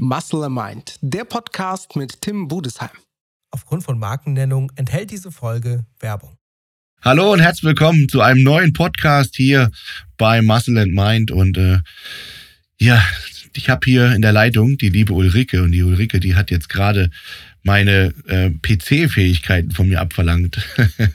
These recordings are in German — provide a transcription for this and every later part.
Muscle and Mind, der Podcast mit Tim Budesheim. Aufgrund von Markennennung enthält diese Folge Werbung. Hallo und herzlich willkommen zu einem neuen Podcast hier bei Muscle and Mind. Und äh, ja, ich habe hier in der Leitung die liebe Ulrike und die Ulrike, die hat jetzt gerade meine äh, PC-Fähigkeiten von mir abverlangt.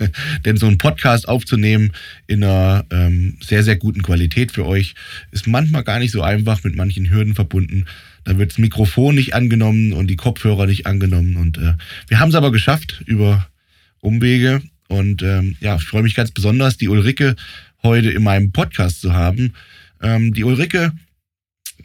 Denn so einen Podcast aufzunehmen in einer ähm, sehr, sehr guten Qualität für euch ist manchmal gar nicht so einfach, mit manchen Hürden verbunden. Da wird das Mikrofon nicht angenommen und die Kopfhörer nicht angenommen. Und äh, wir haben es aber geschafft über Umwege. Und ähm, ja, ich freue mich ganz besonders, die Ulrike heute in meinem Podcast zu haben. Ähm, die Ulrike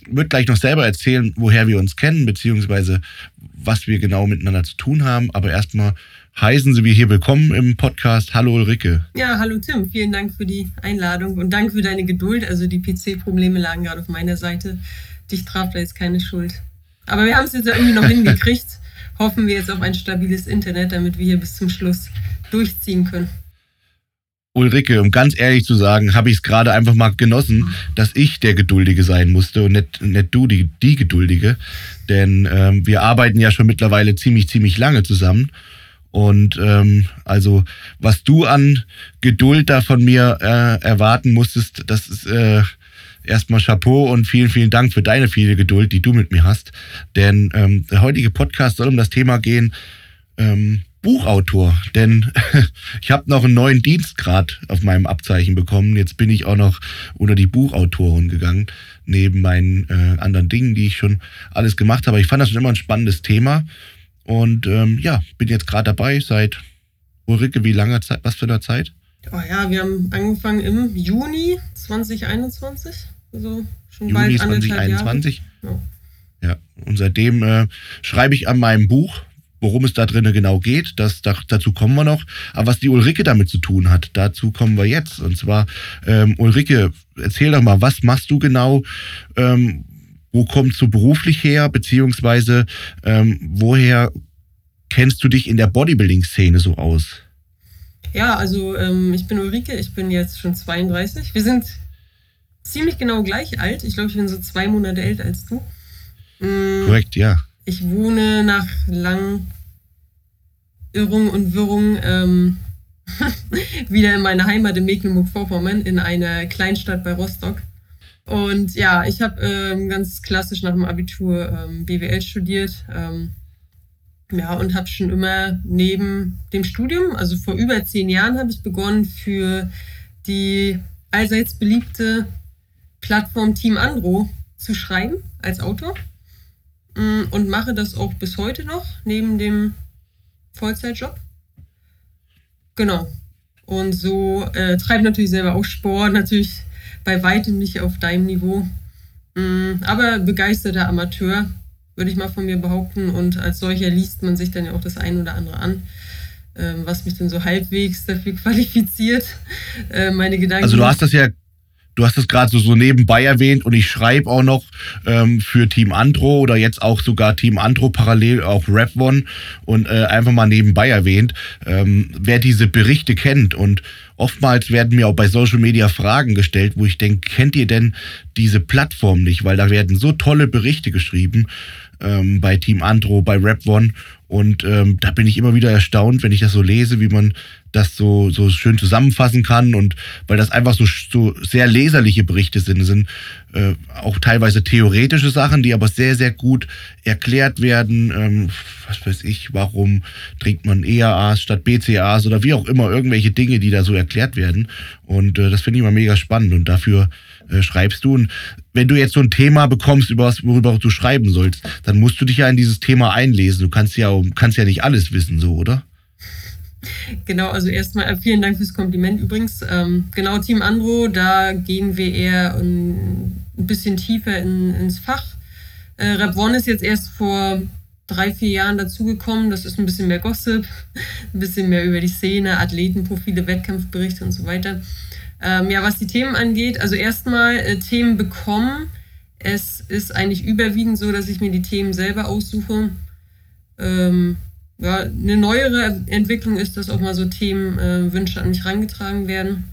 wird gleich noch selber erzählen, woher wir uns kennen, beziehungsweise was wir genau miteinander zu tun haben. Aber erstmal heißen Sie wir hier willkommen im Podcast. Hallo Ulrike. Ja, hallo Tim. Vielen Dank für die Einladung und Dank für deine Geduld. Also die PC-Probleme lagen gerade auf meiner Seite. Dich traf da jetzt keine Schuld. Aber wir haben es jetzt ja irgendwie noch hingekriegt. Hoffen wir jetzt auf ein stabiles Internet, damit wir hier bis zum Schluss durchziehen können. Ulrike, um ganz ehrlich zu sagen, habe ich es gerade einfach mal genossen, dass ich der Geduldige sein musste und nicht, nicht du die, die Geduldige. Denn ähm, wir arbeiten ja schon mittlerweile ziemlich, ziemlich lange zusammen. Und ähm, also, was du an Geduld da von mir äh, erwarten musstest, das ist äh, erstmal Chapeau und vielen, vielen Dank für deine viele Geduld, die du mit mir hast. Denn ähm, der heutige Podcast soll um das Thema gehen, ähm, Buchautor, denn ich habe noch einen neuen Dienstgrad auf meinem Abzeichen bekommen. Jetzt bin ich auch noch unter die Buchautoren gegangen, neben meinen äh, anderen Dingen, die ich schon alles gemacht habe. Ich fand das schon immer ein spannendes Thema und ähm, ja, bin jetzt gerade dabei seit Ulrike, wie lange Zeit, was für eine Zeit? Oh ja, wir haben angefangen im Juni 2021, also schon Juni bald 2021. Jahre. Ja. ja, und seitdem äh, schreibe ich an meinem Buch Worum es da drinnen genau geht, das, da, dazu kommen wir noch. Aber was die Ulrike damit zu tun hat, dazu kommen wir jetzt. Und zwar, ähm, Ulrike, erzähl doch mal, was machst du genau? Ähm, wo kommst du beruflich her? Beziehungsweise, ähm, woher kennst du dich in der Bodybuilding-Szene so aus? Ja, also ähm, ich bin Ulrike, ich bin jetzt schon 32. Wir sind ziemlich genau gleich alt. Ich glaube, ich bin so zwei Monate älter als du. Mhm. Korrekt, ja. Ich wohne nach langen Irrung und Wirrung ähm, wieder in meiner Heimat in Mecklenburg-Vorpommern, in einer Kleinstadt bei Rostock. Und ja, ich habe ähm, ganz klassisch nach dem Abitur ähm, BWL studiert. Ähm, ja, und habe schon immer neben dem Studium, also vor über zehn Jahren, habe ich begonnen für die allseits beliebte Plattform Team Andro zu schreiben als Autor. Mm, und mache das auch bis heute noch, neben dem Vollzeitjob. Genau. Und so äh, treibe natürlich selber auch Sport, natürlich bei weitem nicht auf deinem Niveau. Mm, aber begeisterter Amateur, würde ich mal von mir behaupten. Und als solcher liest man sich dann ja auch das ein oder andere an, äh, was mich dann so halbwegs dafür qualifiziert, äh, meine Gedanken. Also du hast das ja Du hast es gerade so, so nebenbei erwähnt und ich schreibe auch noch ähm, für Team Andro oder jetzt auch sogar Team Andro parallel auch Rap One und äh, einfach mal nebenbei erwähnt. Ähm, wer diese Berichte kennt und oftmals werden mir auch bei Social Media Fragen gestellt, wo ich denke, kennt ihr denn diese Plattform nicht? Weil da werden so tolle Berichte geschrieben ähm, bei Team Andro, bei Rap One und ähm, da bin ich immer wieder erstaunt, wenn ich das so lese, wie man das so, so schön zusammenfassen kann und weil das einfach so, so sehr leserliche Berichte sind, sind äh, auch teilweise theoretische Sachen, die aber sehr, sehr gut erklärt werden. Ähm, was weiß ich, warum trinkt man EAAs statt BCAAs oder wie auch immer, irgendwelche Dinge, die da so erklärt werden. Und äh, das finde ich immer mega spannend und dafür äh, schreibst du. Und wenn du jetzt so ein Thema bekommst, über was, worüber du schreiben sollst, dann musst du dich ja in dieses Thema einlesen. Du kannst ja, kannst ja nicht alles wissen, so, oder? Genau, also erstmal äh, vielen Dank fürs Kompliment übrigens. Ähm, genau, Team Andro, da gehen wir eher ein, ein bisschen tiefer in, ins Fach. Äh, Rap One ist jetzt erst vor drei, vier Jahren dazugekommen. Das ist ein bisschen mehr Gossip, ein bisschen mehr über die Szene, Athletenprofile, Wettkampfberichte und so weiter. Ähm, ja, was die Themen angeht, also erstmal äh, Themen bekommen. Es ist eigentlich überwiegend so, dass ich mir die Themen selber aussuche. Ähm, ja, eine neuere Entwicklung ist, dass auch mal so Themenwünsche äh, an mich reingetragen werden.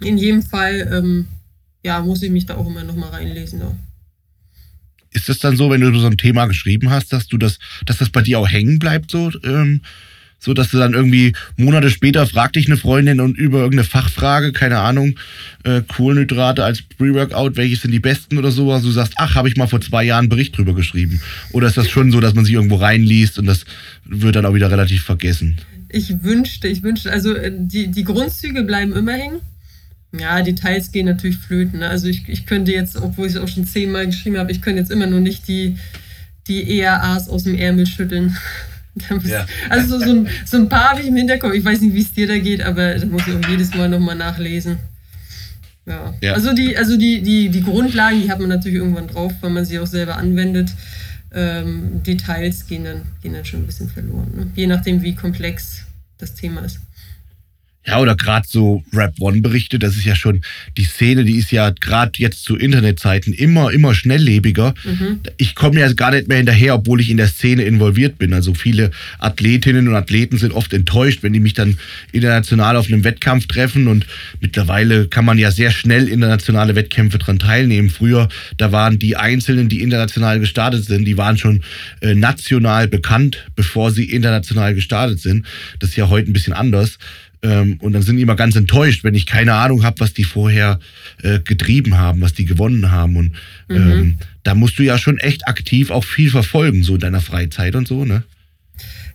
In jedem Fall, ähm, ja, muss ich mich da auch immer noch mal reinlesen. Ja. ist das dann so, wenn du so ein Thema geschrieben hast, dass du das, dass das bei dir auch hängen bleibt, so, ähm, so dass du dann irgendwie Monate später fragt dich eine Freundin und über irgendeine Fachfrage, keine Ahnung, äh, Kohlenhydrate als Pre-Workout, welche sind die besten oder so, also du sagst, ach, habe ich mal vor zwei Jahren einen Bericht drüber geschrieben. Oder ist das schon so, dass man sich irgendwo reinliest und das wird dann auch wieder relativ vergessen? Ich wünschte, ich wünschte, also äh, die, die Grundzüge bleiben immer hängen. Ja, Details gehen natürlich flöten. Ne? Also ich, ich könnte jetzt, obwohl ich es auch schon zehnmal geschrieben habe, ich könnte jetzt immer nur nicht die, die ERAs aus dem Ärmel schütteln. Ja. Also so, so, ein, so ein paar habe ich im Hinterkopf. Ich weiß nicht, wie es dir da geht, aber da muss ich auch jedes Mal nochmal nachlesen. Ja. ja. Also, die, also die, die, die Grundlagen, die hat man natürlich irgendwann drauf, weil man sie auch selber anwendet. Ähm, Details gehen dann, gehen dann schon ein bisschen verloren. Ne? Je nachdem, wie komplex das Thema ist. Ja, oder gerade so Rap One berichte, das ist ja schon, die Szene, die ist ja gerade jetzt zu Internetzeiten immer, immer schnelllebiger. Mhm. Ich komme ja gar nicht mehr hinterher, obwohl ich in der Szene involviert bin. Also viele Athletinnen und Athleten sind oft enttäuscht, wenn die mich dann international auf einem Wettkampf treffen. Und mittlerweile kann man ja sehr schnell internationale Wettkämpfe dran teilnehmen. Früher, da waren die Einzelnen, die international gestartet sind, die waren schon äh, national bekannt, bevor sie international gestartet sind. Das ist ja heute ein bisschen anders. Ähm, und dann sind die immer ganz enttäuscht, wenn ich keine Ahnung habe, was die vorher äh, getrieben haben, was die gewonnen haben. Und mhm. ähm, da musst du ja schon echt aktiv auch viel verfolgen, so in deiner Freizeit und so, ne?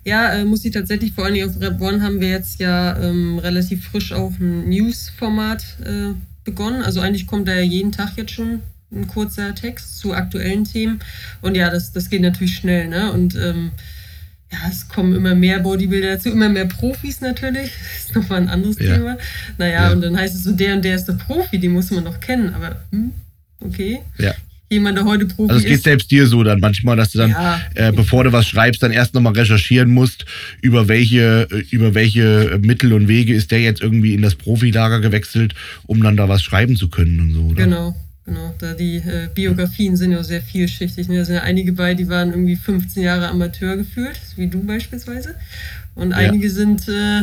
Ja, äh, muss ich tatsächlich, vor allem auf Rap One haben wir jetzt ja ähm, relativ frisch auch ein News-Format äh, begonnen. Also eigentlich kommt da ja jeden Tag jetzt schon ein kurzer Text zu aktuellen Themen. Und ja, das, das geht natürlich schnell, ne? Und ähm, ja, es kommen immer mehr Bodybuilder dazu, immer mehr Profis natürlich. Das ist nochmal ein anderes ja. Thema. Naja, ja. und dann heißt es so, der und der ist der Profi, den muss man noch kennen. Aber, hm, okay. Ja. Jemand, der heute Profi Also es geht ist. selbst dir so dann manchmal, dass du dann, ja. äh, bevor du was schreibst, dann erst nochmal recherchieren musst, über welche, über welche Mittel und Wege ist der jetzt irgendwie in das Profilager gewechselt, um dann da was schreiben zu können und so, oder? Genau. Genau, da die äh, Biografien sind ja sehr vielschichtig. Ne? Da sind ja einige bei, die waren irgendwie 15 Jahre Amateur gefühlt, wie du beispielsweise. Und ja. einige sind, äh,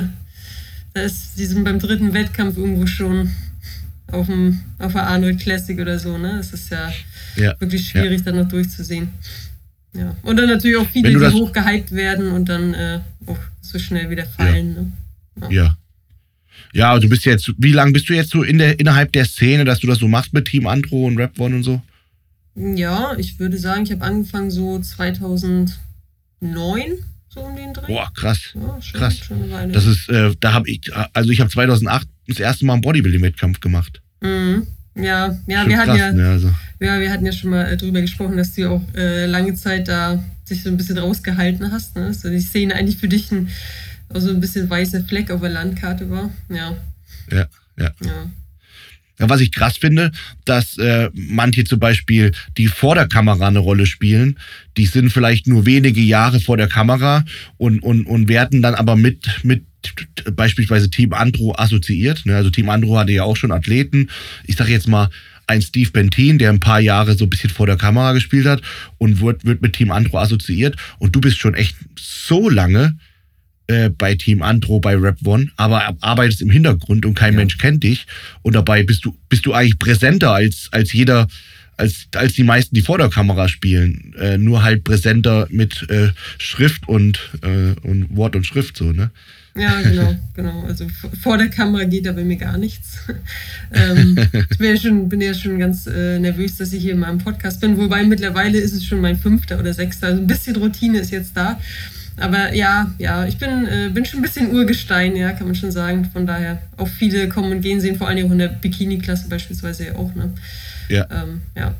ist, die sind beim dritten Wettkampf irgendwo schon auf, dem, auf der Arnold Classic oder so. Ne? Das ist ja, ja. wirklich schwierig, ja. dann noch durchzusehen. Ja. Und dann natürlich auch viele, die hoch gehypt werden und dann äh, auch so schnell wieder fallen. Ne? ja. Ja, du bist jetzt, wie lange bist du jetzt so in der, innerhalb der Szene, dass du das so machst mit Team Andro und Rap One und so? Ja, ich würde sagen, ich habe angefangen so 2009, so um den Dreh. Boah, krass. Ja, schon, krass. Schon das ist, äh, da habe ich, also ich habe 2008 das erste Mal einen Bodybuilding-Wettkampf gemacht. Mhm. Ja, ja, wir hatten ja, ne, also. ja, wir hatten ja schon mal äh, drüber gesprochen, dass du auch äh, lange Zeit da sich so ein bisschen rausgehalten hast. Ne? So die Szene eigentlich für dich ein also ein bisschen weißer Fleck auf der Landkarte war. Ja. Ja, ja. ja. Ja, was ich krass finde, dass äh, manche zum Beispiel, die vor der Kamera eine Rolle spielen, die sind vielleicht nur wenige Jahre vor der Kamera und, und, und werden dann aber mit, mit beispielsweise Team Andro assoziiert. Ne? Also Team Andro hatte ja auch schon Athleten. Ich sage jetzt mal, ein Steve Bentin, der ein paar Jahre so ein bisschen vor der Kamera gespielt hat und wird, wird mit Team Andro assoziiert. Und du bist schon echt so lange äh, bei Team Andro, bei Rap One, aber arbeitest im Hintergrund und kein ja. Mensch kennt dich. Und dabei bist du, bist du eigentlich präsenter als, als jeder, als, als die meisten, die vor der Kamera spielen. Äh, nur halt präsenter mit äh, Schrift und, äh, und Wort und Schrift so, ne? Ja, genau, genau. Also vor der Kamera geht da bei mir gar nichts. ähm, ich bin ja, schon, bin ja schon ganz äh, nervös, dass ich hier in meinem Podcast bin. Wobei mittlerweile ist es schon mein fünfter oder sechster. Also ein bisschen Routine ist jetzt da. Aber ja, ja, ich bin, äh, bin schon ein bisschen Urgestein, ja, kann man schon sagen. Von daher auch viele kommen und gehen sehen, vor allem auch in der Bikini-Klasse beispielsweise ja auch, ne? Ja. Ähm, ja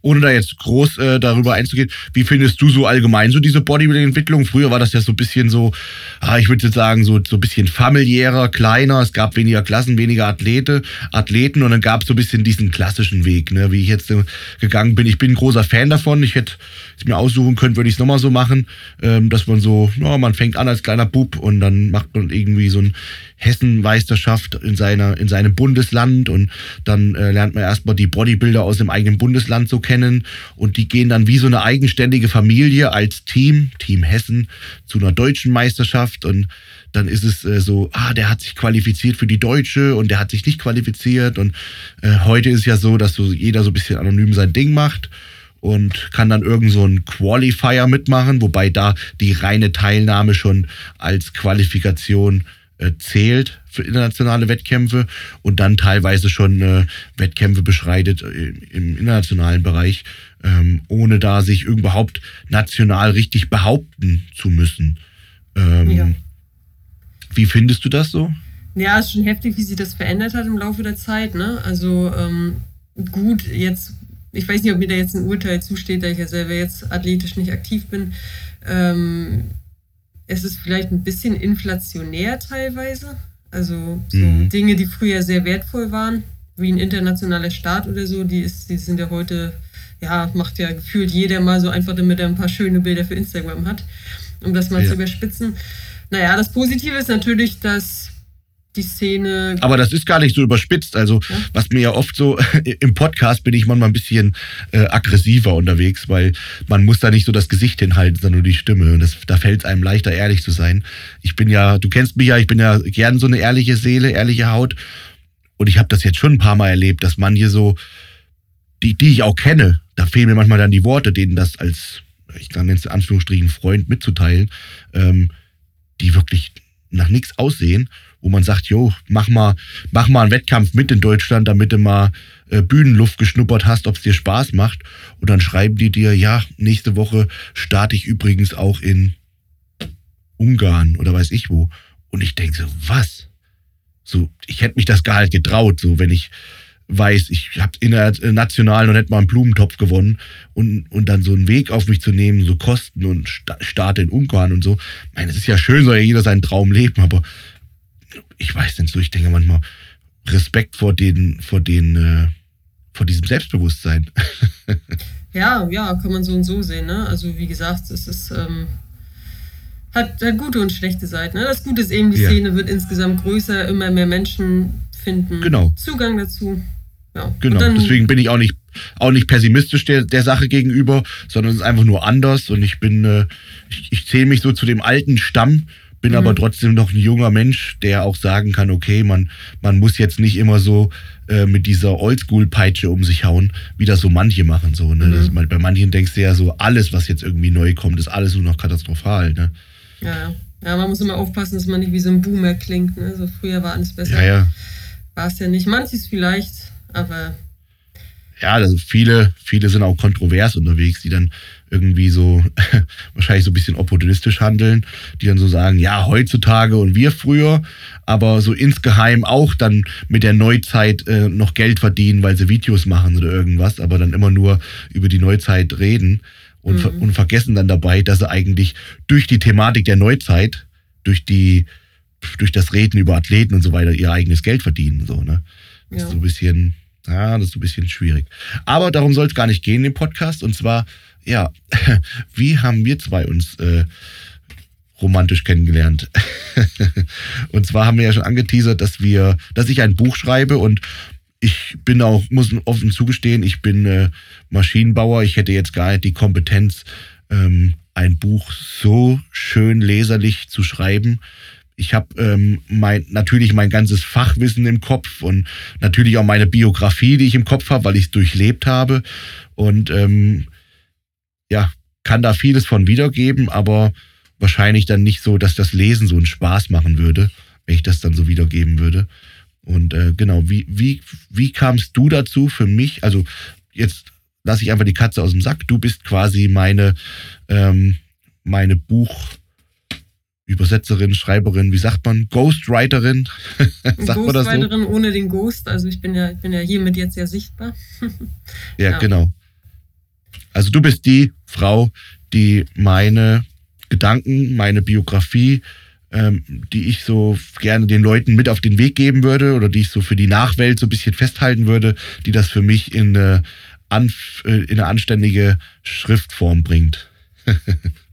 ohne da jetzt groß äh, darüber einzugehen, wie findest du so allgemein so diese Bodybuilding-Entwicklung? Früher war das ja so ein bisschen so, ah, ich würde jetzt sagen, so, so ein bisschen familiärer, kleiner, es gab weniger Klassen, weniger Athlete, Athleten und dann gab es so ein bisschen diesen klassischen Weg, ne, wie ich jetzt äh, gegangen bin. Ich bin ein großer Fan davon. Ich hätte es mir aussuchen können, würde ich es nochmal so machen, ähm, dass man so, ja, man fängt an als kleiner Bub und dann macht man irgendwie so ein Hessenmeisterschaft in seiner in seinem Bundesland und dann äh, lernt man erstmal die Bodybuilder aus dem eigenen Bundesland so kennen und die gehen dann wie so eine eigenständige Familie als Team, Team Hessen, zu einer deutschen Meisterschaft und dann ist es äh, so, ah, der hat sich qualifiziert für die Deutsche und der hat sich nicht qualifiziert und äh, heute ist ja so, dass so jeder so ein bisschen anonym sein Ding macht und kann dann irgend so einen Qualifier mitmachen, wobei da die reine Teilnahme schon als Qualifikation äh, zählt für internationale Wettkämpfe und dann teilweise schon äh, Wettkämpfe beschreitet äh, im internationalen Bereich, ähm, ohne da sich überhaupt national richtig behaupten zu müssen. Ähm, ja. Wie findest du das so? Ja, es ist schon heftig, wie sich das verändert hat im Laufe der Zeit. Ne? Also ähm, gut, jetzt, ich weiß nicht, ob mir da jetzt ein Urteil zusteht, da ich ja selber jetzt athletisch nicht aktiv bin. Ähm, es ist vielleicht ein bisschen inflationär teilweise. Also so mhm. Dinge, die früher sehr wertvoll waren, wie ein internationaler Start oder so, die, ist, die sind ja heute, ja, macht ja gefühlt jeder mal so einfach, damit er ein paar schöne Bilder für Instagram hat, um das mal ja. zu überspitzen. Naja, das Positive ist natürlich, dass die Szene. Aber das ist gar nicht so überspitzt. Also, ja? was mir ja oft so im Podcast bin ich manchmal ein bisschen äh, aggressiver unterwegs, weil man muss da nicht so das Gesicht hinhalten, sondern nur die Stimme. Und das, da fällt es einem leichter, ehrlich zu sein. Ich bin ja, du kennst mich ja, ich bin ja gern so eine ehrliche Seele, ehrliche Haut. Und ich habe das jetzt schon ein paar Mal erlebt, dass manche so, die, die ich auch kenne, da fehlen mir manchmal dann die Worte, denen das als, ich kann jetzt in Anführungsstrichen Freund mitzuteilen, ähm, die wirklich nach nichts aussehen wo man sagt, jo, mach mal, mach mal einen Wettkampf mit in Deutschland, damit du mal äh, Bühnenluft geschnuppert hast, ob es dir Spaß macht. Und dann schreiben die dir, ja, nächste Woche starte ich übrigens auch in Ungarn oder weiß ich wo. Und ich denke so, was? So, ich hätte mich das gar nicht getraut, so wenn ich weiß, ich habe international noch nicht mal einen Blumentopf gewonnen und, und dann so einen Weg auf mich zu nehmen, so Kosten und Starte in Ungarn und so. Ich meine, es ist ja schön, soll ja jeder seinen Traum leben, aber ich weiß nicht so, ich denke manchmal, Respekt vor den, vor den, äh, vor diesem Selbstbewusstsein. ja, ja, kann man so und so sehen, ne? Also wie gesagt, es ist, ähm, hat, hat gute und schlechte Seiten. Ne? Das Gute ist eben, die ja. Szene wird insgesamt größer, immer mehr Menschen finden genau. Zugang dazu. Ja. Genau, dann, deswegen bin ich auch nicht, auch nicht pessimistisch der, der Sache gegenüber, sondern es ist einfach nur anders und ich bin, äh, ich, ich zähle mich so zu dem alten Stamm, bin mhm. aber trotzdem noch ein junger Mensch, der auch sagen kann, okay, man, man muss jetzt nicht immer so äh, mit dieser Oldschool-Peitsche um sich hauen, wie das so manche machen. So, ne? Mhm. Das, bei manchen denkst du ja so, alles, was jetzt irgendwie neu kommt, ist alles nur noch katastrophal. Ne? Ja, ja, man muss immer aufpassen, dass man nicht wie so ein Boomer klingt. Ne? So früher war alles besser. Ja, ja. War es ja nicht. Manches vielleicht, aber ja, also viele, viele sind auch kontrovers unterwegs, die dann irgendwie so wahrscheinlich so ein bisschen opportunistisch handeln, die dann so sagen, ja, heutzutage und wir früher, aber so insgeheim auch dann mit der Neuzeit äh, noch Geld verdienen, weil sie Videos machen oder irgendwas, aber dann immer nur über die Neuzeit reden und, mhm. und vergessen dann dabei, dass sie eigentlich durch die Thematik der Neuzeit, durch die, durch das Reden über Athleten und so weiter ihr eigenes Geld verdienen, so, ne? Das ja. ist so ein bisschen, ja, das ist ein bisschen schwierig. Aber darum soll es gar nicht gehen im Podcast. Und zwar, ja, wie haben wir zwei uns äh, romantisch kennengelernt? und zwar haben wir ja schon angeteasert, dass wir, dass ich ein Buch schreibe und ich bin auch, muss offen zugestehen, ich bin äh, Maschinenbauer. Ich hätte jetzt gar nicht die Kompetenz, ähm, ein Buch so schön leserlich zu schreiben ich habe ähm, mein, natürlich mein ganzes Fachwissen im Kopf und natürlich auch meine Biografie, die ich im Kopf habe, weil ich es durchlebt habe. Und ähm, ja, kann da vieles von wiedergeben, aber wahrscheinlich dann nicht so, dass das Lesen so einen Spaß machen würde, wenn ich das dann so wiedergeben würde. Und äh, genau, wie, wie, wie kamst du dazu für mich? Also jetzt lasse ich einfach die Katze aus dem Sack. Du bist quasi meine, ähm, meine Buch. Übersetzerin, Schreiberin, wie sagt man? Ghostwriterin? sagt man das so? ohne den Ghost, also ich bin ja, ich bin ja hiermit jetzt ja sichtbar. ja, ja, genau. Also du bist die Frau, die meine Gedanken, meine Biografie, ähm, die ich so gerne den Leuten mit auf den Weg geben würde oder die ich so für die Nachwelt so ein bisschen festhalten würde, die das für mich in eine, äh, in eine anständige Schriftform bringt.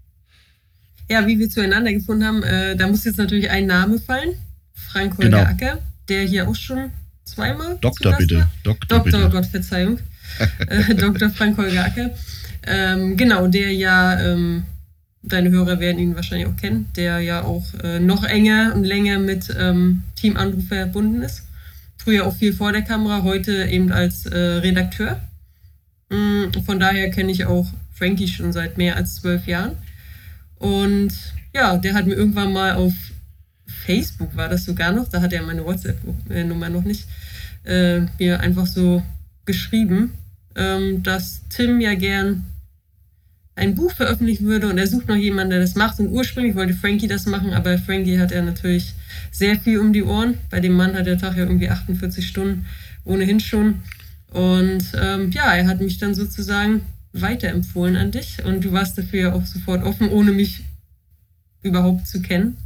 ja, wie wir zueinander gefunden haben, äh, da muss jetzt natürlich ein Name fallen. Frank Holger genau. Acker, der hier auch schon zweimal. Doktor, bitte. Doktor, Doktor, bitte. Gott, Verzeihung. äh, Dr. Frank Holger Acker. Ähm, genau, der ja, ähm, deine Hörer werden ihn wahrscheinlich auch kennen, der ja auch äh, noch enger und länger mit ähm, Team Anruf verbunden ist. Früher auch viel vor der Kamera, heute eben als äh, Redakteur. Mm, von daher kenne ich auch Frankie schon seit mehr als zwölf Jahren. Und ja, der hat mir irgendwann mal auf Facebook, war das sogar noch, da hat er meine WhatsApp-Nummer noch nicht, äh, mir einfach so geschrieben, ähm, dass Tim ja gern ein Buch veröffentlichen würde und er sucht noch jemanden, der das macht. Und ursprünglich wollte Frankie das machen, aber Frankie hat ja natürlich sehr viel um die Ohren. Bei dem Mann hat der Tag ja irgendwie 48 Stunden ohnehin schon. Und ähm, ja, er hat mich dann sozusagen weiterempfohlen an dich und du warst dafür auch sofort offen, ohne mich überhaupt zu kennen,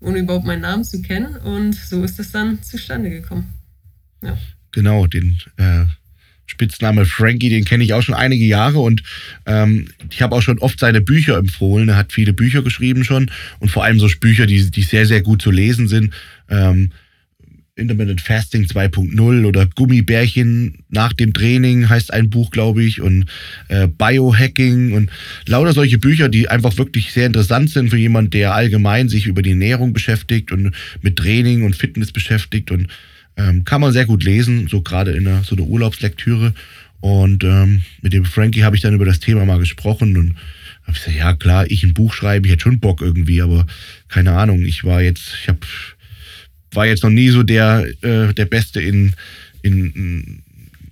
ohne überhaupt meinen Namen zu kennen. Und so ist es dann zustande gekommen. Ja. Genau, den äh, Spitzname Frankie, den kenne ich auch schon einige Jahre und ähm, ich habe auch schon oft seine Bücher empfohlen. Er hat viele Bücher geschrieben schon und vor allem so Bücher, die, die sehr, sehr gut zu lesen sind. Ähm, Intermittent Fasting 2.0 oder Gummibärchen nach dem Training heißt ein Buch, glaube ich, und äh, Biohacking und lauter solche Bücher, die einfach wirklich sehr interessant sind für jemanden, der allgemein sich über die Ernährung beschäftigt und mit Training und Fitness beschäftigt und ähm, kann man sehr gut lesen, so gerade in einer, so einer Urlaubslektüre. Und ähm, mit dem Frankie habe ich dann über das Thema mal gesprochen und habe gesagt, ja klar, ich ein Buch schreibe, ich hätte schon Bock irgendwie, aber keine Ahnung, ich war jetzt, ich habe war jetzt noch nie so der, äh, der Beste in, in, in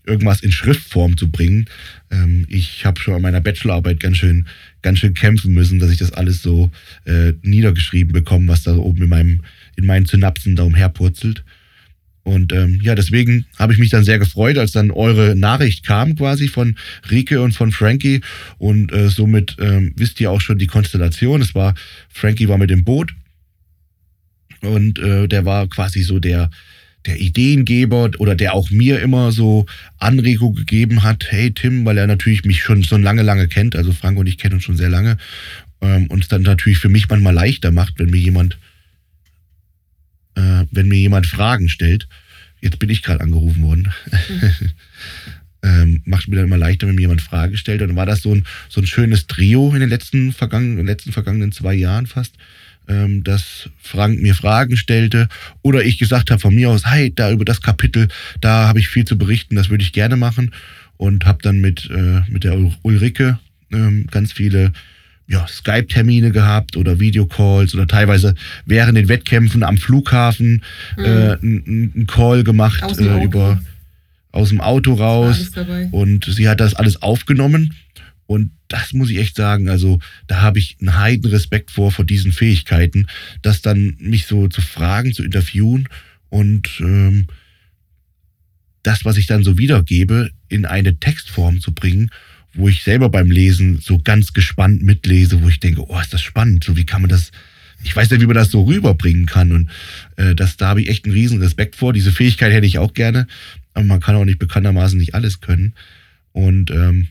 irgendwas in Schriftform zu bringen. Ähm, ich habe schon an meiner Bachelorarbeit ganz schön, ganz schön kämpfen müssen, dass ich das alles so äh, niedergeschrieben bekomme, was da oben in meinem, in meinen Synapsen da umherpurzelt. Und ähm, ja, deswegen habe ich mich dann sehr gefreut, als dann eure Nachricht kam quasi von Rike und von Frankie. Und äh, somit ähm, wisst ihr auch schon die Konstellation. Es war, Frankie war mit dem Boot und äh, der war quasi so der, der Ideengeber oder der auch mir immer so Anregung gegeben hat, hey Tim, weil er natürlich mich schon so lange, lange kennt, also Frank und ich kennen uns schon sehr lange ähm, und es dann natürlich für mich manchmal leichter macht, wenn mir jemand, äh, wenn mir jemand Fragen stellt. Jetzt bin ich gerade angerufen worden. Mhm. ähm, macht mir dann immer leichter, wenn mir jemand Fragen stellt. Und dann war das so ein, so ein schönes Trio in den letzten vergangenen, in den letzten vergangenen zwei Jahren fast ähm, dass Frank mir Fragen stellte oder ich gesagt habe von mir aus, hey, da über das Kapitel, da habe ich viel zu berichten, das würde ich gerne machen. Und habe dann mit, äh, mit der Ulrike ähm, ganz viele ja, Skype-Termine gehabt oder Videocalls oder teilweise während den Wettkämpfen am Flughafen mhm. äh, einen Call gemacht äh, über aus dem Auto raus. Und sie hat das alles aufgenommen und das muss ich echt sagen, also da habe ich einen heiden Respekt vor, vor diesen Fähigkeiten, das dann mich so zu fragen, zu interviewen und ähm, das, was ich dann so wiedergebe, in eine Textform zu bringen, wo ich selber beim Lesen so ganz gespannt mitlese, wo ich denke, oh, ist das spannend, so wie kann man das, ich weiß nicht, wie man das so rüberbringen kann und äh, das, da habe ich echt einen riesen Respekt vor. Diese Fähigkeit hätte ich auch gerne, aber man kann auch nicht bekanntermaßen nicht alles können und ähm,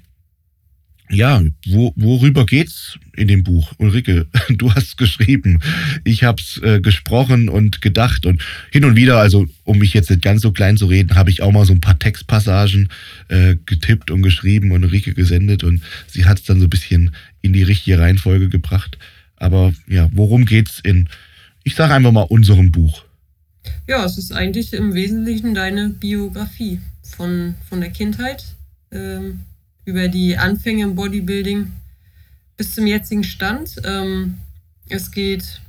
ja, wo, worüber geht's in dem Buch? Ulrike, du hast geschrieben, ich hab's äh, gesprochen und gedacht und hin und wieder, also um mich jetzt nicht ganz so klein zu reden, habe ich auch mal so ein paar Textpassagen äh, getippt und geschrieben und Ulrike gesendet und sie hat's dann so ein bisschen in die richtige Reihenfolge gebracht. Aber ja, worum geht's in, ich sage einfach mal, unserem Buch? Ja, es ist eigentlich im Wesentlichen deine Biografie von, von der Kindheit. Ähm über die Anfänge im Bodybuilding bis zum jetzigen Stand. Ähm, es geht,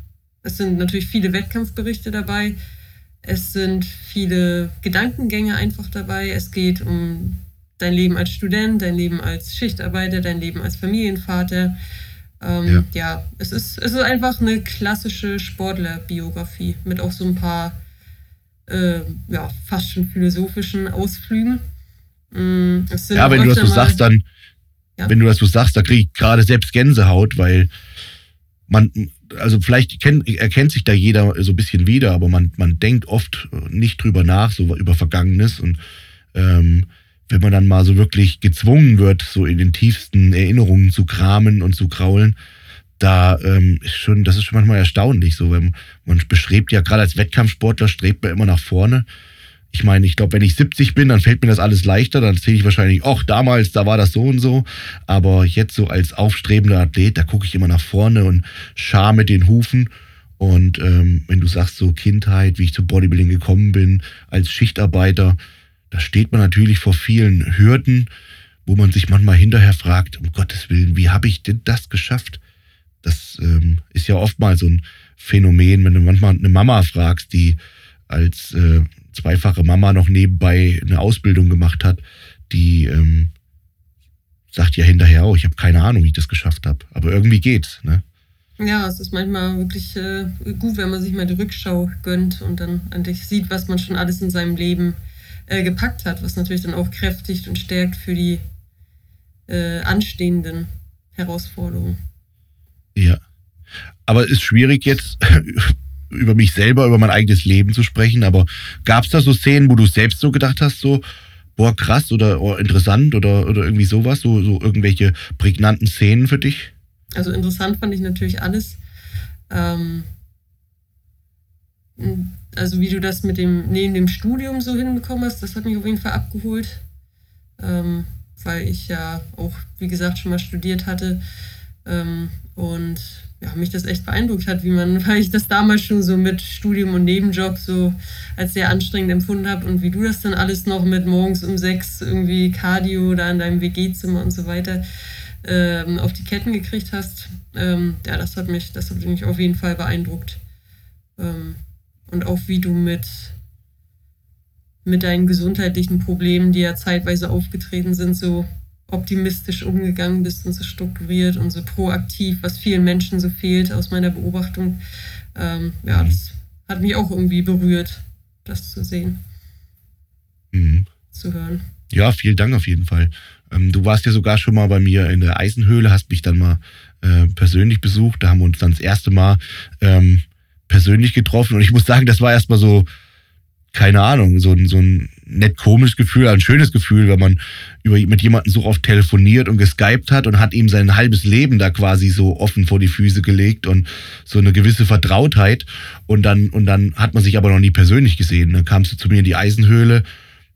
es sind natürlich viele Wettkampfberichte dabei. Es sind viele Gedankengänge einfach dabei. Es geht um dein Leben als Student, dein Leben als Schichtarbeiter, dein Leben als Familienvater. Ähm, ja. ja, es, ist, es ist einfach eine klassische Sportlerbiografie mit auch so ein paar äh, ja, fast schon philosophischen Ausflügen. Mm, ja, wenn du das so sagst, dann, ja? wenn du das so sagst, da kriege ich gerade selbst Gänsehaut, weil man, also vielleicht kennt, erkennt sich da jeder so ein bisschen wieder, aber man, man denkt oft nicht drüber nach, so über Vergangenes und ähm, wenn man dann mal so wirklich gezwungen wird, so in den tiefsten Erinnerungen zu kramen und zu kraulen, da ähm, ist schon, das ist schon manchmal erstaunlich. So, wenn man bestrebt ja gerade als Wettkampfsportler strebt man immer nach vorne ich meine, ich glaube, wenn ich 70 bin, dann fällt mir das alles leichter. Dann erzähle ich wahrscheinlich, ach, damals, da war das so und so. Aber jetzt so als aufstrebender Athlet, da gucke ich immer nach vorne und schar mit den Hufen. Und ähm, wenn du sagst, so Kindheit, wie ich zu Bodybuilding gekommen bin, als Schichtarbeiter, da steht man natürlich vor vielen Hürden, wo man sich manchmal hinterher fragt, um Gottes Willen, wie habe ich denn das geschafft? Das ähm, ist ja oftmals so ein Phänomen, wenn du manchmal eine Mama fragst, die als äh, zweifache Mama noch nebenbei eine Ausbildung gemacht hat, die ähm, sagt ja hinterher auch, ich habe keine Ahnung, wie ich das geschafft habe. Aber irgendwie geht's, ne? Ja, es ist manchmal wirklich äh, gut, wenn man sich mal die Rückschau gönnt und dann endlich sieht, was man schon alles in seinem Leben äh, gepackt hat, was natürlich dann auch kräftigt und stärkt für die äh, anstehenden Herausforderungen. Ja. Aber es ist schwierig jetzt über mich selber, über mein eigenes Leben zu sprechen. Aber gab es da so Szenen, wo du selbst so gedacht hast, so, boah, krass oder oh, interessant oder, oder irgendwie sowas, so, so irgendwelche prägnanten Szenen für dich? Also interessant fand ich natürlich alles. Ähm, also wie du das mit dem neben dem Studium so hinbekommen hast, das hat mich auf jeden Fall abgeholt, ähm, weil ich ja auch, wie gesagt, schon mal studiert hatte und ja, mich das echt beeindruckt hat, wie man, weil ich das damals schon so mit Studium und Nebenjob so als sehr anstrengend empfunden habe und wie du das dann alles noch mit morgens um sechs irgendwie Cardio da in deinem WG-Zimmer und so weiter ähm, auf die Ketten gekriegt hast. Ähm, ja, das hat mich, das hat mich auf jeden Fall beeindruckt. Ähm, und auch wie du mit, mit deinen gesundheitlichen Problemen, die ja zeitweise aufgetreten sind, so optimistisch umgegangen bist und so strukturiert und so proaktiv, was vielen Menschen so fehlt aus meiner Beobachtung. Ähm, ja, mhm. das hat mich auch irgendwie berührt, das zu sehen, mhm. zu hören. Ja, vielen Dank auf jeden Fall. Ähm, du warst ja sogar schon mal bei mir in der Eisenhöhle, hast mich dann mal äh, persönlich besucht. Da haben wir uns dann das erste Mal ähm, persönlich getroffen. Und ich muss sagen, das war erstmal so, keine Ahnung, so, so ein nett komisches Gefühl, ein schönes Gefühl, wenn man über, mit jemandem so oft telefoniert und geskypt hat und hat ihm sein halbes Leben da quasi so offen vor die Füße gelegt und so eine gewisse Vertrautheit. Und dann, und dann hat man sich aber noch nie persönlich gesehen. Dann kamst du zu mir in die Eisenhöhle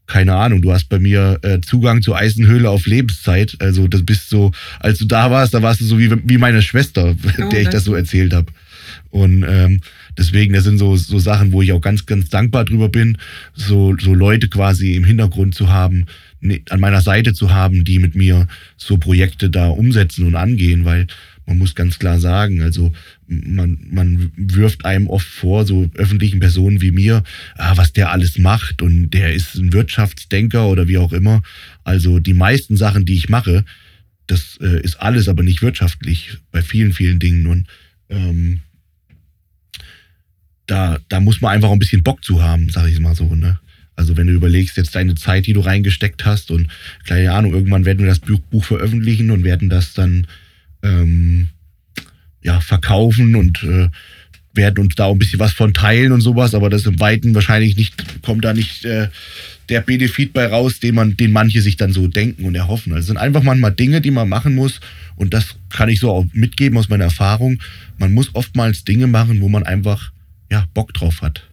keine Ahnung, du hast bei mir äh, Zugang zur Eisenhöhle auf Lebenszeit. Also das bist so, als du da warst, da warst du so wie, wie meine Schwester, oh, der ich das so erzählt habe. Und ähm, deswegen, das sind so, so Sachen, wo ich auch ganz, ganz dankbar drüber bin, so, so Leute quasi im Hintergrund zu haben, ne, an meiner Seite zu haben, die mit mir so Projekte da umsetzen und angehen, weil man muss ganz klar sagen, also man, man wirft einem oft vor, so öffentlichen Personen wie mir, ah, was der alles macht und der ist ein Wirtschaftsdenker oder wie auch immer. Also die meisten Sachen, die ich mache, das äh, ist alles aber nicht wirtschaftlich bei vielen, vielen Dingen. Und ähm, da, da muss man einfach ein bisschen Bock zu haben, sag ich mal so, ne? Also wenn du überlegst jetzt deine Zeit, die du reingesteckt hast und keine Ahnung, irgendwann werden wir das Buch veröffentlichen und werden das dann ähm, ja, verkaufen und äh, werden uns da auch ein bisschen was von teilen und sowas, aber das im Weiten wahrscheinlich nicht, kommt da nicht äh, der Benefit bei raus, den man, den manche sich dann so denken und erhoffen. Also es sind einfach manchmal Dinge, die man machen muss und das kann ich so auch mitgeben aus meiner Erfahrung. Man muss oftmals Dinge machen, wo man einfach ja Bock drauf hat.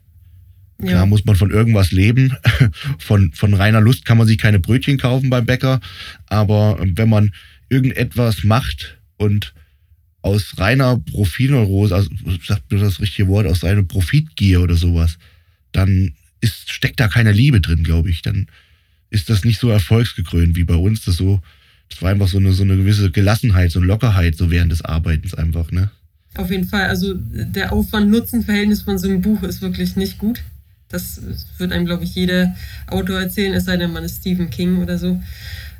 Ja. Klar muss man von irgendwas leben. Von, von reiner Lust kann man sich keine Brötchen kaufen beim Bäcker. Aber wenn man irgendetwas macht und aus reiner Profitneurose, also sagt mir das richtige Wort, aus reiner Profitgier oder sowas, dann ist, steckt da keine Liebe drin, glaube ich. Dann ist das nicht so erfolgsgekrönt wie bei uns. Das so, das war einfach so eine, so eine gewisse Gelassenheit, so eine Lockerheit so während des Arbeitens einfach, ne? Auf jeden Fall. Also der Aufwand-Nutzen-Verhältnis von so einem Buch ist wirklich nicht gut. Das wird einem, glaube ich, jeder Autor erzählen, es sei denn, man ist Stephen King oder so.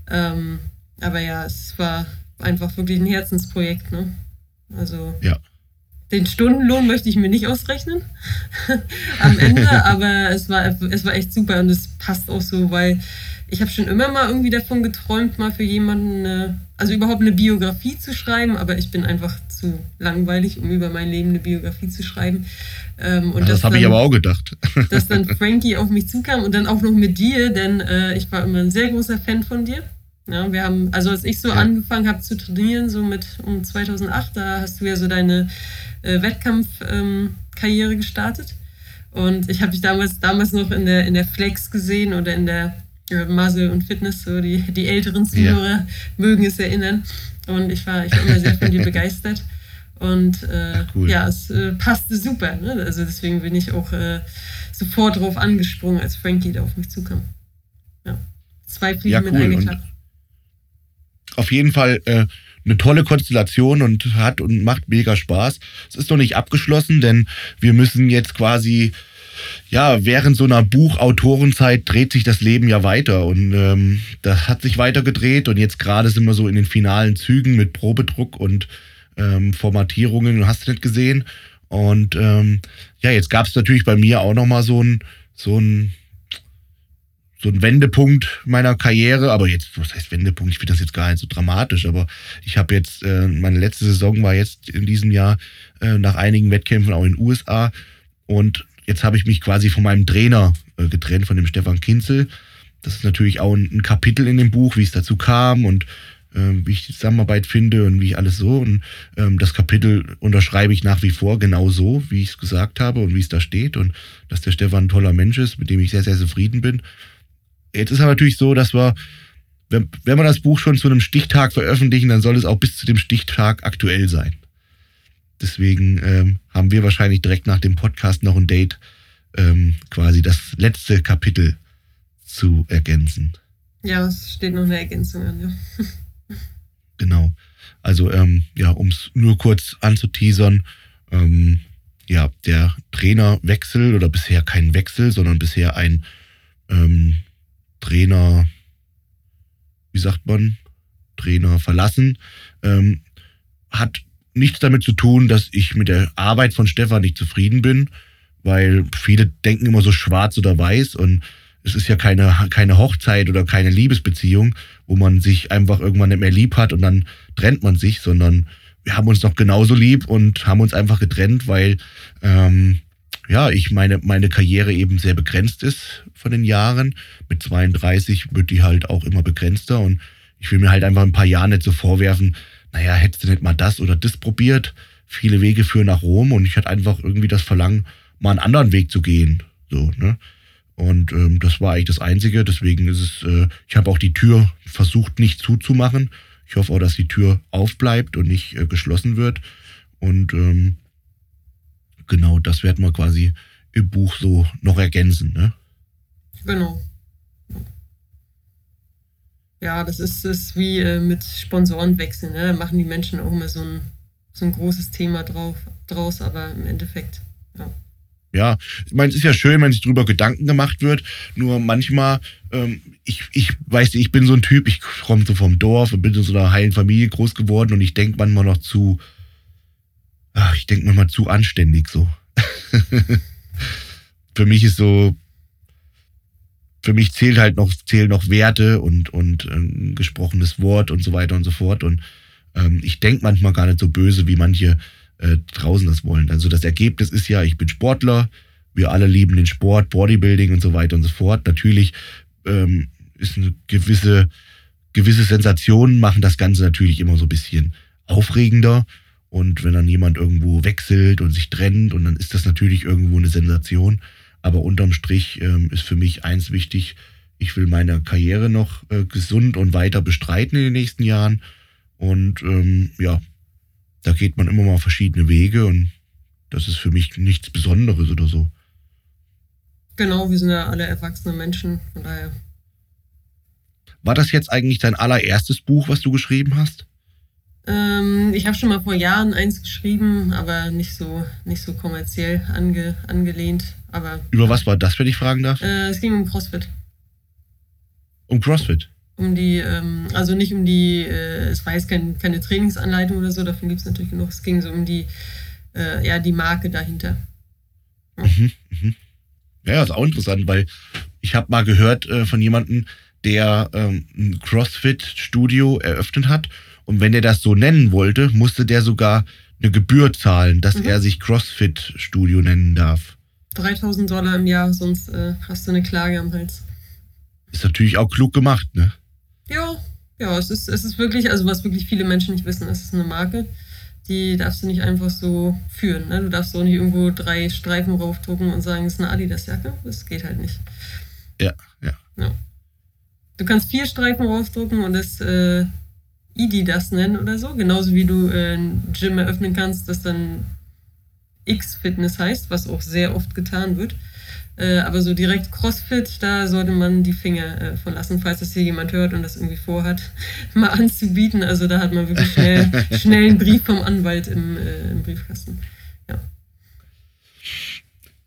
Ähm, aber ja, es war einfach wirklich ein Herzensprojekt, ne? Also ja. den Stundenlohn möchte ich mir nicht ausrechnen am Ende, aber es war, es war echt super und es passt auch so, weil ich habe schon immer mal irgendwie davon geträumt, mal für jemanden, eine, also überhaupt eine Biografie zu schreiben, aber ich bin einfach zu langweilig, um über mein Leben eine Biografie zu schreiben. Ähm, und ja, das habe ich aber auch gedacht. dass dann Frankie auf mich zukam und dann auch noch mit dir, denn äh, ich war immer ein sehr großer Fan von dir. Ja, wir haben, also als ich so ja. angefangen habe zu trainieren, so mit um 2008, da hast du ja so deine äh, Wettkampfkarriere ähm, gestartet. Und ich habe dich damals, damals noch in der, in der Flex gesehen oder in der äh, Muscle und Fitness, so die, die älteren Zuhörer ja. mögen es erinnern. Und ich war, ich war immer sehr von dir begeistert. Und äh, cool. ja, es äh, passte super. Ne? Also deswegen bin ich auch äh, sofort drauf angesprungen, als Frankie da auf mich zukam. Ja. Zwei Fliegen ja, cool. mit einer Klappe. auf jeden Fall äh, eine tolle Konstellation und hat und macht mega Spaß. Es ist noch nicht abgeschlossen, denn wir müssen jetzt quasi, ja, während so einer Buchautorenzeit dreht sich das Leben ja weiter und ähm, das hat sich weiter gedreht und jetzt gerade sind wir so in den finalen Zügen mit Probedruck und ähm, Formatierungen, hast du nicht gesehen. Und ähm, ja, jetzt gab es natürlich bei mir auch nochmal so ein, so ein so ein Wendepunkt meiner Karriere, aber jetzt, was heißt Wendepunkt? Ich finde das jetzt gar nicht so dramatisch, aber ich habe jetzt, äh, meine letzte Saison war jetzt in diesem Jahr äh, nach einigen Wettkämpfen auch in den USA und jetzt habe ich mich quasi von meinem Trainer äh, getrennt, von dem Stefan Kinzel. Das ist natürlich auch ein, ein Kapitel in dem Buch, wie es dazu kam und äh, wie ich die Zusammenarbeit finde und wie ich alles so. Und ähm, das Kapitel unterschreibe ich nach wie vor genau so, wie ich es gesagt habe und wie es da steht und dass der Stefan ein toller Mensch ist, mit dem ich sehr, sehr zufrieden bin. Jetzt ist aber natürlich so, dass wir, wenn, wenn wir das Buch schon zu einem Stichtag veröffentlichen, dann soll es auch bis zu dem Stichtag aktuell sein. Deswegen ähm, haben wir wahrscheinlich direkt nach dem Podcast noch ein Date, ähm, quasi das letzte Kapitel zu ergänzen. Ja, es steht noch eine Ergänzung an, ja. Genau. Also, ähm, ja, um es nur kurz anzuteasern, ähm, ja, der Trainerwechsel oder bisher kein Wechsel, sondern bisher ein ähm, Trainer, wie sagt man, Trainer verlassen, ähm, hat nichts damit zu tun, dass ich mit der Arbeit von Stefan nicht zufrieden bin, weil viele denken immer so schwarz oder weiß und es ist ja keine, keine Hochzeit oder keine Liebesbeziehung, wo man sich einfach irgendwann nicht mehr lieb hat und dann trennt man sich, sondern wir haben uns noch genauso lieb und haben uns einfach getrennt, weil ähm, ja, ich meine, meine Karriere eben sehr begrenzt ist von den Jahren. Mit 32 wird die halt auch immer begrenzter und ich will mir halt einfach ein paar Jahre nicht so vorwerfen, naja, hättest du nicht mal das oder das probiert. Viele Wege führen nach Rom und ich hatte einfach irgendwie das Verlangen, mal einen anderen Weg zu gehen. So, ne? Und ähm, das war eigentlich das Einzige. Deswegen ist es, äh, ich habe auch die Tür versucht nicht zuzumachen. Ich hoffe auch, dass die Tür aufbleibt und nicht äh, geschlossen wird. Und ähm, genau das werden wir quasi im Buch so noch ergänzen. Ne? Genau. Ja, das ist, ist wie äh, mit Sponsorenwechseln. Ne? Da machen die Menschen auch immer so ein, so ein großes Thema drauf, draus, aber im Endeffekt, ja. Ja, ich meine, es ist ja schön, wenn sich darüber Gedanken gemacht wird. Nur manchmal, ähm, ich, ich weiß, ich bin so ein Typ, ich komme so vom Dorf und bin in so einer heilen Familie groß geworden und ich denke manchmal noch zu, ach, ich denke manchmal zu anständig so. für mich ist so, für mich zählt halt noch, zählen noch Werte und, und ähm, gesprochenes Wort und so weiter und so fort. Und ähm, ich denke manchmal gar nicht so böse, wie manche äh, draußen das wollen. Also das Ergebnis ist ja, ich bin Sportler, wir alle lieben den Sport, Bodybuilding und so weiter und so fort. Natürlich ähm, ist eine gewisse, gewisse Sensationen machen das Ganze natürlich immer so ein bisschen aufregender. Und wenn dann jemand irgendwo wechselt und sich trennt, und dann ist das natürlich irgendwo eine Sensation. Aber unterm Strich ähm, ist für mich eins wichtig, ich will meine Karriere noch äh, gesund und weiter bestreiten in den nächsten Jahren. Und ähm, ja, da geht man immer mal verschiedene Wege und das ist für mich nichts Besonderes oder so. Genau, wir sind ja alle erwachsene Menschen, von daher. War das jetzt eigentlich dein allererstes Buch, was du geschrieben hast? Ähm, ich habe schon mal vor Jahren eins geschrieben, aber nicht so, nicht so kommerziell ange, angelehnt. Aber, Über was war das, wenn ich fragen darf? Äh, es ging um CrossFit. Um CrossFit? Um die, ähm, also nicht um die, äh, es war jetzt kein, keine Trainingsanleitung oder so, davon gibt es natürlich genug. Es ging so um die, äh, ja, die Marke dahinter. Ja. Mhm, mhm. Ja, ist auch interessant, weil ich habe mal gehört äh, von jemandem, der ähm, ein CrossFit-Studio eröffnet hat und wenn er das so nennen wollte, musste der sogar eine Gebühr zahlen, dass mhm. er sich CrossFit Studio nennen darf. 3000 Dollar im Jahr, sonst äh, hast du eine Klage am Hals. Ist natürlich auch klug gemacht, ne? Ja, ja, es ist, es ist wirklich, also was wirklich viele Menschen nicht wissen, es ist eine Marke, die darfst du nicht einfach so führen. Ne? Du darfst auch nicht irgendwo drei Streifen raufdrucken und sagen, es ist eine Adidas-Jacke. Das geht halt nicht. Ja, ja. ja. Du kannst vier Streifen raufdrucken und das äh, ID das nennen oder so. Genauso wie du äh, ein Gym eröffnen kannst, das dann X-Fitness heißt, was auch sehr oft getan wird. Äh, aber so direkt CrossFit, da sollte man die Finger äh, von lassen, falls das hier jemand hört und das irgendwie vorhat, mal anzubieten. Also da hat man wirklich schnell, schnell einen Brief vom Anwalt im, äh, im Briefkasten.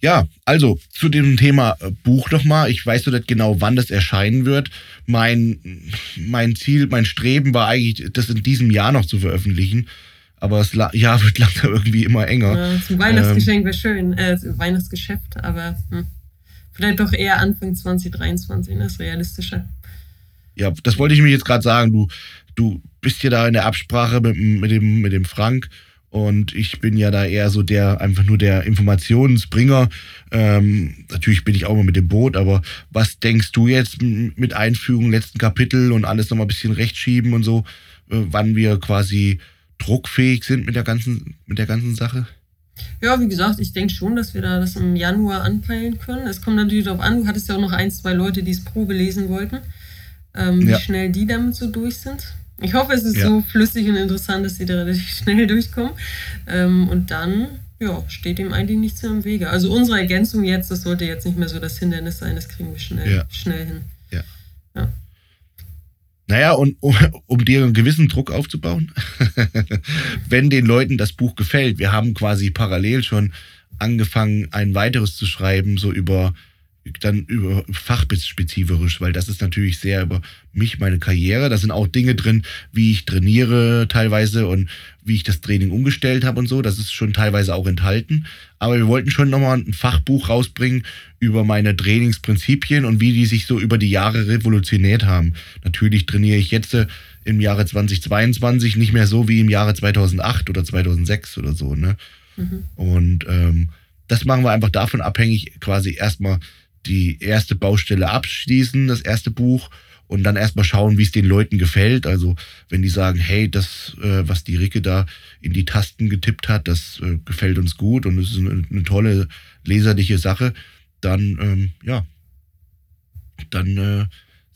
Ja. Also zu dem Thema äh, Buch nochmal. Ich weiß noch nicht genau, wann das erscheinen wird. Mein, mein Ziel, mein Streben war eigentlich, das in diesem Jahr noch zu veröffentlichen. Aber das Jahr wird langsam irgendwie immer enger. Ja, zum Weihnachtsgeschenk ähm, wäre schön, äh, Weihnachtsgeschäft, aber hm, vielleicht doch eher Anfang 2023, das ist realistischer. Ja, das wollte ich mir jetzt gerade sagen. Du, du bist ja da in der Absprache mit, mit, dem, mit dem Frank und ich bin ja da eher so der, einfach nur der Informationsbringer. Ähm, natürlich bin ich auch mal mit dem Boot, aber was denkst du jetzt mit Einführung, letzten Kapitel und alles nochmal ein bisschen rechtschieben und so, äh, wann wir quasi druckfähig sind mit der ganzen, mit der ganzen Sache? Ja, wie gesagt, ich denke schon, dass wir da das im Januar anpeilen können. Es kommt natürlich darauf an, du hattest ja auch noch ein, zwei Leute, die es Probe lesen wollten, ähm, ja. wie schnell die damit so durch sind. Ich hoffe, es ist ja. so flüssig und interessant, dass sie da relativ schnell durchkommen. Ähm, und dann ja, steht dem eigentlich nichts mehr im Wege. Also unsere Ergänzung jetzt, das sollte jetzt nicht mehr so das Hindernis sein, das kriegen wir schnell, ja. schnell hin. Ja. ja. Naja, und um, um dir einen gewissen Druck aufzubauen, wenn den Leuten das Buch gefällt, wir haben quasi parallel schon angefangen, ein weiteres zu schreiben, so über dann über fachspezifisch, weil das ist natürlich sehr über mich, meine Karriere. Da sind auch Dinge drin, wie ich trainiere teilweise und wie ich das Training umgestellt habe und so. Das ist schon teilweise auch enthalten. Aber wir wollten schon nochmal ein Fachbuch rausbringen über meine Trainingsprinzipien und wie die sich so über die Jahre revolutioniert haben. Natürlich trainiere ich jetzt äh, im Jahre 2022 nicht mehr so wie im Jahre 2008 oder 2006 oder so. Ne? Mhm. Und ähm, das machen wir einfach davon abhängig, quasi erstmal die erste Baustelle abschließen, das erste Buch, und dann erstmal schauen, wie es den Leuten gefällt. Also wenn die sagen, hey, das, äh, was die Ricke da in die Tasten getippt hat, das äh, gefällt uns gut und es ist eine, eine, tolle leserliche Sache, dann ähm, ja, dann äh,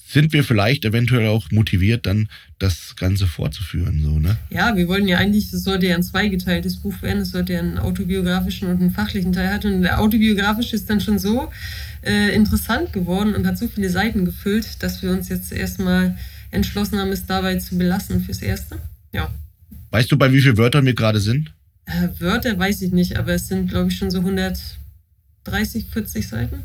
sind wir vielleicht eventuell auch motiviert, dann das Ganze fortzuführen. So, ne? Ja, wir wollen ja eigentlich, das sollte ja ein zweigeteiltes Buch werden, es sollte ja einen autobiografischen und einen fachlichen Teil haben. Und der autobiografische ist dann schon so äh, interessant geworden und hat so viele Seiten gefüllt, dass wir uns jetzt erstmal entschlossen haben, es dabei zu belassen fürs Erste. Ja. Weißt du, bei wie vielen Wörtern wir gerade sind? Äh, Wörter weiß ich nicht, aber es sind, glaube ich, schon so 130, 40 Seiten.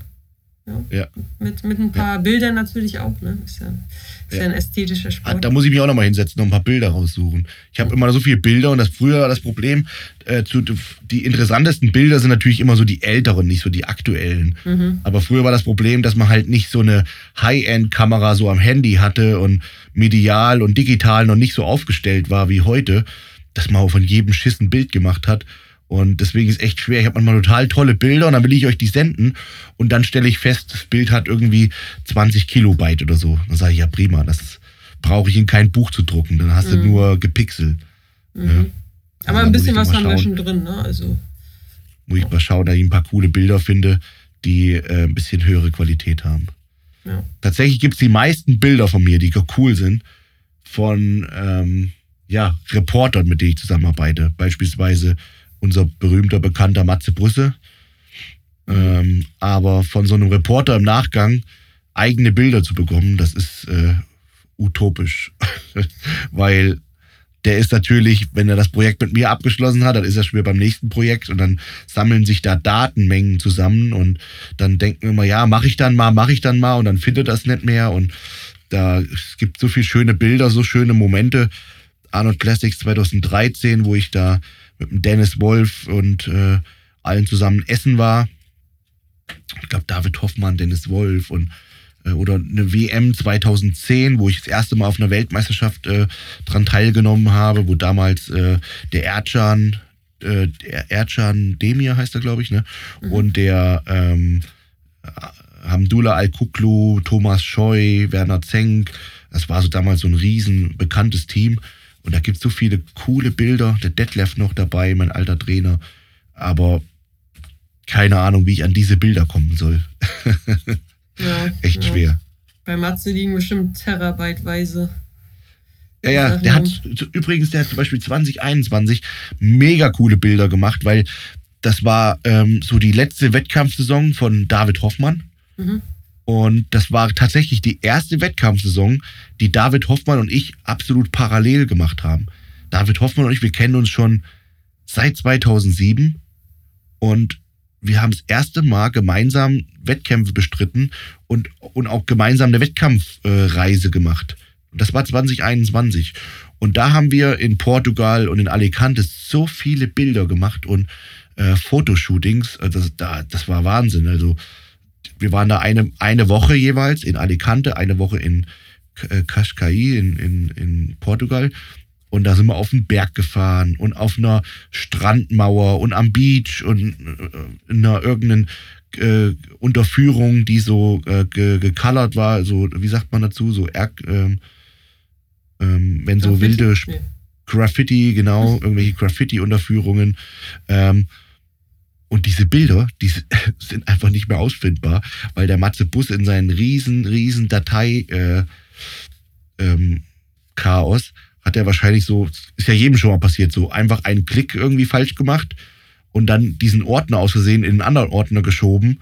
Ja. ja. Mit, mit ein paar ja. Bildern natürlich auch, ne? Ist ja, ist ja. ein ästhetischer Sport. Ah, da muss ich mich auch nochmal hinsetzen, noch ein paar Bilder raussuchen. Ich habe immer so viele Bilder und das früher war das Problem, äh, zu, die interessantesten Bilder sind natürlich immer so die älteren, nicht so die aktuellen. Mhm. Aber früher war das Problem, dass man halt nicht so eine High-End-Kamera so am Handy hatte und medial und digital noch nicht so aufgestellt war wie heute, dass man auch von jedem Schiss ein Bild gemacht hat. Und deswegen ist es echt schwer. Ich habe manchmal total tolle Bilder und dann will ich euch die senden und dann stelle ich fest, das Bild hat irgendwie 20 Kilobyte oder so. Dann sage ich, ja prima, das brauche ich in kein Buch zu drucken. Dann hast mhm. du nur gepixelt. Mhm. Ja. Aber also ein bisschen was haben wir schon drin, ne? Also. Muss ich mal schauen, dass ich ein paar coole Bilder finde, die äh, ein bisschen höhere Qualität haben. Ja. Tatsächlich gibt es die meisten Bilder von mir, die cool sind, von ähm, ja, Reportern, mit denen ich zusammenarbeite. Beispielsweise unser berühmter, bekannter Matze Brüsse. Ähm, aber von so einem Reporter im Nachgang eigene Bilder zu bekommen, das ist äh, utopisch. Weil der ist natürlich, wenn er das Projekt mit mir abgeschlossen hat, dann ist er schon wieder beim nächsten Projekt und dann sammeln sich da Datenmengen zusammen und dann denken wir immer, ja, mache ich dann mal, mache ich dann mal und dann findet das nicht mehr und da es gibt so viele schöne Bilder, so schöne Momente. Arnold Classics 2013, wo ich da mit dem Dennis Wolf und äh, allen zusammen essen war. Ich glaube, David Hoffmann, Dennis Wolf und äh, oder eine WM 2010, wo ich das erste Mal auf einer Weltmeisterschaft äh, dran teilgenommen habe, wo damals äh, der Erdschan, äh, der Erdschan Demir heißt er, glaube ich, ne? Mhm. Und der ähm, Hamdullah Al-Kuklu, Thomas Scheu, Werner Zenk, das war so damals so ein riesen bekanntes Team. Und da gibt es so viele coole Bilder. Der Detlef noch dabei, mein alter Trainer. Aber keine Ahnung, wie ich an diese Bilder kommen soll. ja, Echt ja. schwer. Bei Matze liegen bestimmt terabyteweise. Ja, ja, der hat übrigens, der hat zum Beispiel 2021 mega coole Bilder gemacht, weil das war ähm, so die letzte Wettkampfsaison von David Hoffmann. Mhm. Und das war tatsächlich die erste Wettkampfsaison, die David Hoffmann und ich absolut parallel gemacht haben. David Hoffmann und ich, wir kennen uns schon seit 2007 und wir haben das erste Mal gemeinsam Wettkämpfe bestritten und, und auch gemeinsam eine Wettkampfreise äh, gemacht. Das war 2021. Und da haben wir in Portugal und in Alicante so viele Bilder gemacht und äh, Fotoshootings. Also das, da, das war Wahnsinn. Also wir waren da eine, eine Woche jeweils in Alicante, eine Woche in äh, Cascais in, in, in Portugal. Und da sind wir auf den Berg gefahren und auf einer Strandmauer und am Beach und äh, in einer irgendeinen äh, Unterführung, die so äh, gecolored war, so, wie sagt man dazu, so, er, ähm, ähm, wenn so wilde Graffiti, genau, irgendwelche Graffiti-Unterführungen. Ähm, und diese Bilder, die sind einfach nicht mehr ausfindbar, weil der Matze Bus in seinen riesen, riesen Datei äh, ähm, Chaos hat er wahrscheinlich so, ist ja jedem schon mal passiert, so einfach einen Klick irgendwie falsch gemacht und dann diesen Ordner aus Versehen in einen anderen Ordner geschoben.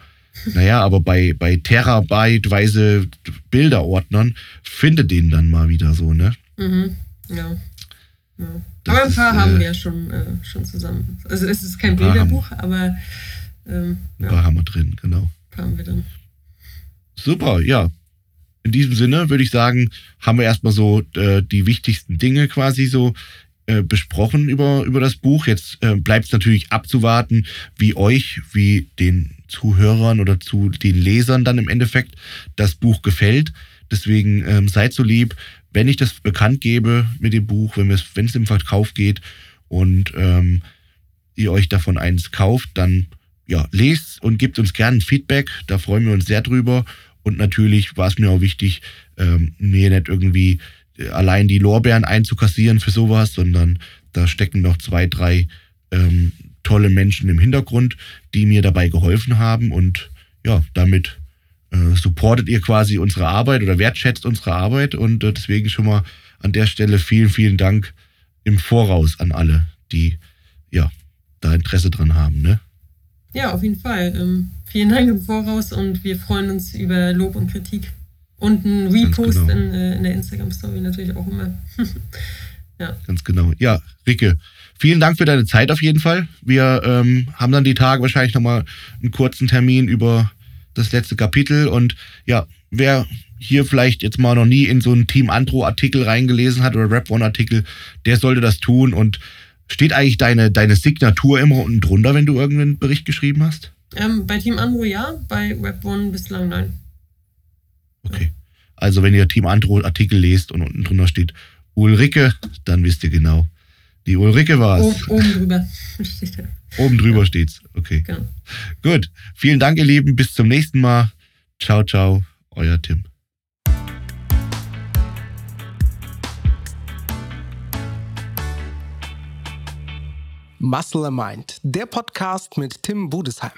Naja, aber bei, bei Terabyteweise Bilderordnern findet den dann mal wieder so, ne? Mhm, ja. Ja. aber ein paar ist, haben äh, wir schon, äh, schon zusammen. Also es ist kein Bilderbuch, aber ähm, ein paar haben wir drin, genau. Ein paar haben wir drin. Super, ja. In diesem Sinne würde ich sagen, haben wir erstmal so äh, die wichtigsten Dinge quasi so äh, besprochen über, über das Buch. Jetzt äh, bleibt es natürlich abzuwarten, wie euch, wie den Zuhörern oder zu den Lesern dann im Endeffekt das Buch gefällt. Deswegen ähm, seid so lieb, wenn ich das bekannt gebe mit dem Buch, wenn es im Verkauf geht und ähm, ihr euch davon eins kauft, dann ja, lest und gebt uns gerne Feedback. Da freuen wir uns sehr drüber. Und natürlich war es mir auch wichtig, ähm, mir nicht irgendwie äh, allein die Lorbeeren einzukassieren für sowas, sondern da stecken noch zwei, drei ähm, tolle Menschen im Hintergrund, die mir dabei geholfen haben. Und ja, damit äh, supportet ihr quasi unsere Arbeit oder wertschätzt unsere Arbeit. Und äh, deswegen schon mal an der Stelle vielen, vielen Dank im Voraus an alle, die ja da Interesse dran haben. Ne? Ja, auf jeden Fall. Ähm, vielen Dank im Voraus und wir freuen uns über Lob und Kritik. Und ein Repost genau. in, äh, in der Instagram-Story natürlich auch immer. ja. Ganz genau. Ja, Ricke, vielen Dank für deine Zeit auf jeden Fall. Wir ähm, haben dann die Tage wahrscheinlich nochmal einen kurzen Termin über das letzte Kapitel. Und ja, wer hier vielleicht jetzt mal noch nie in so einen Team Antro-Artikel reingelesen hat oder Rap One-Artikel, der sollte das tun. Und steht eigentlich deine, deine Signatur immer unten drunter, wenn du irgendeinen Bericht geschrieben hast? Ähm, bei Team Andro ja, bei Rap One bislang nein. Okay. Also wenn ihr Team Andro-Artikel lest und unten drunter steht Ulrike, dann wisst ihr genau. Die Ulrike war es. Oben, drüber steht Oben drüber ja. steht's. Okay. Genau. Gut. Vielen Dank, ihr Lieben. Bis zum nächsten Mal. Ciao, ciao. Euer Tim. Muscle Mind, der Podcast mit Tim Budesheim.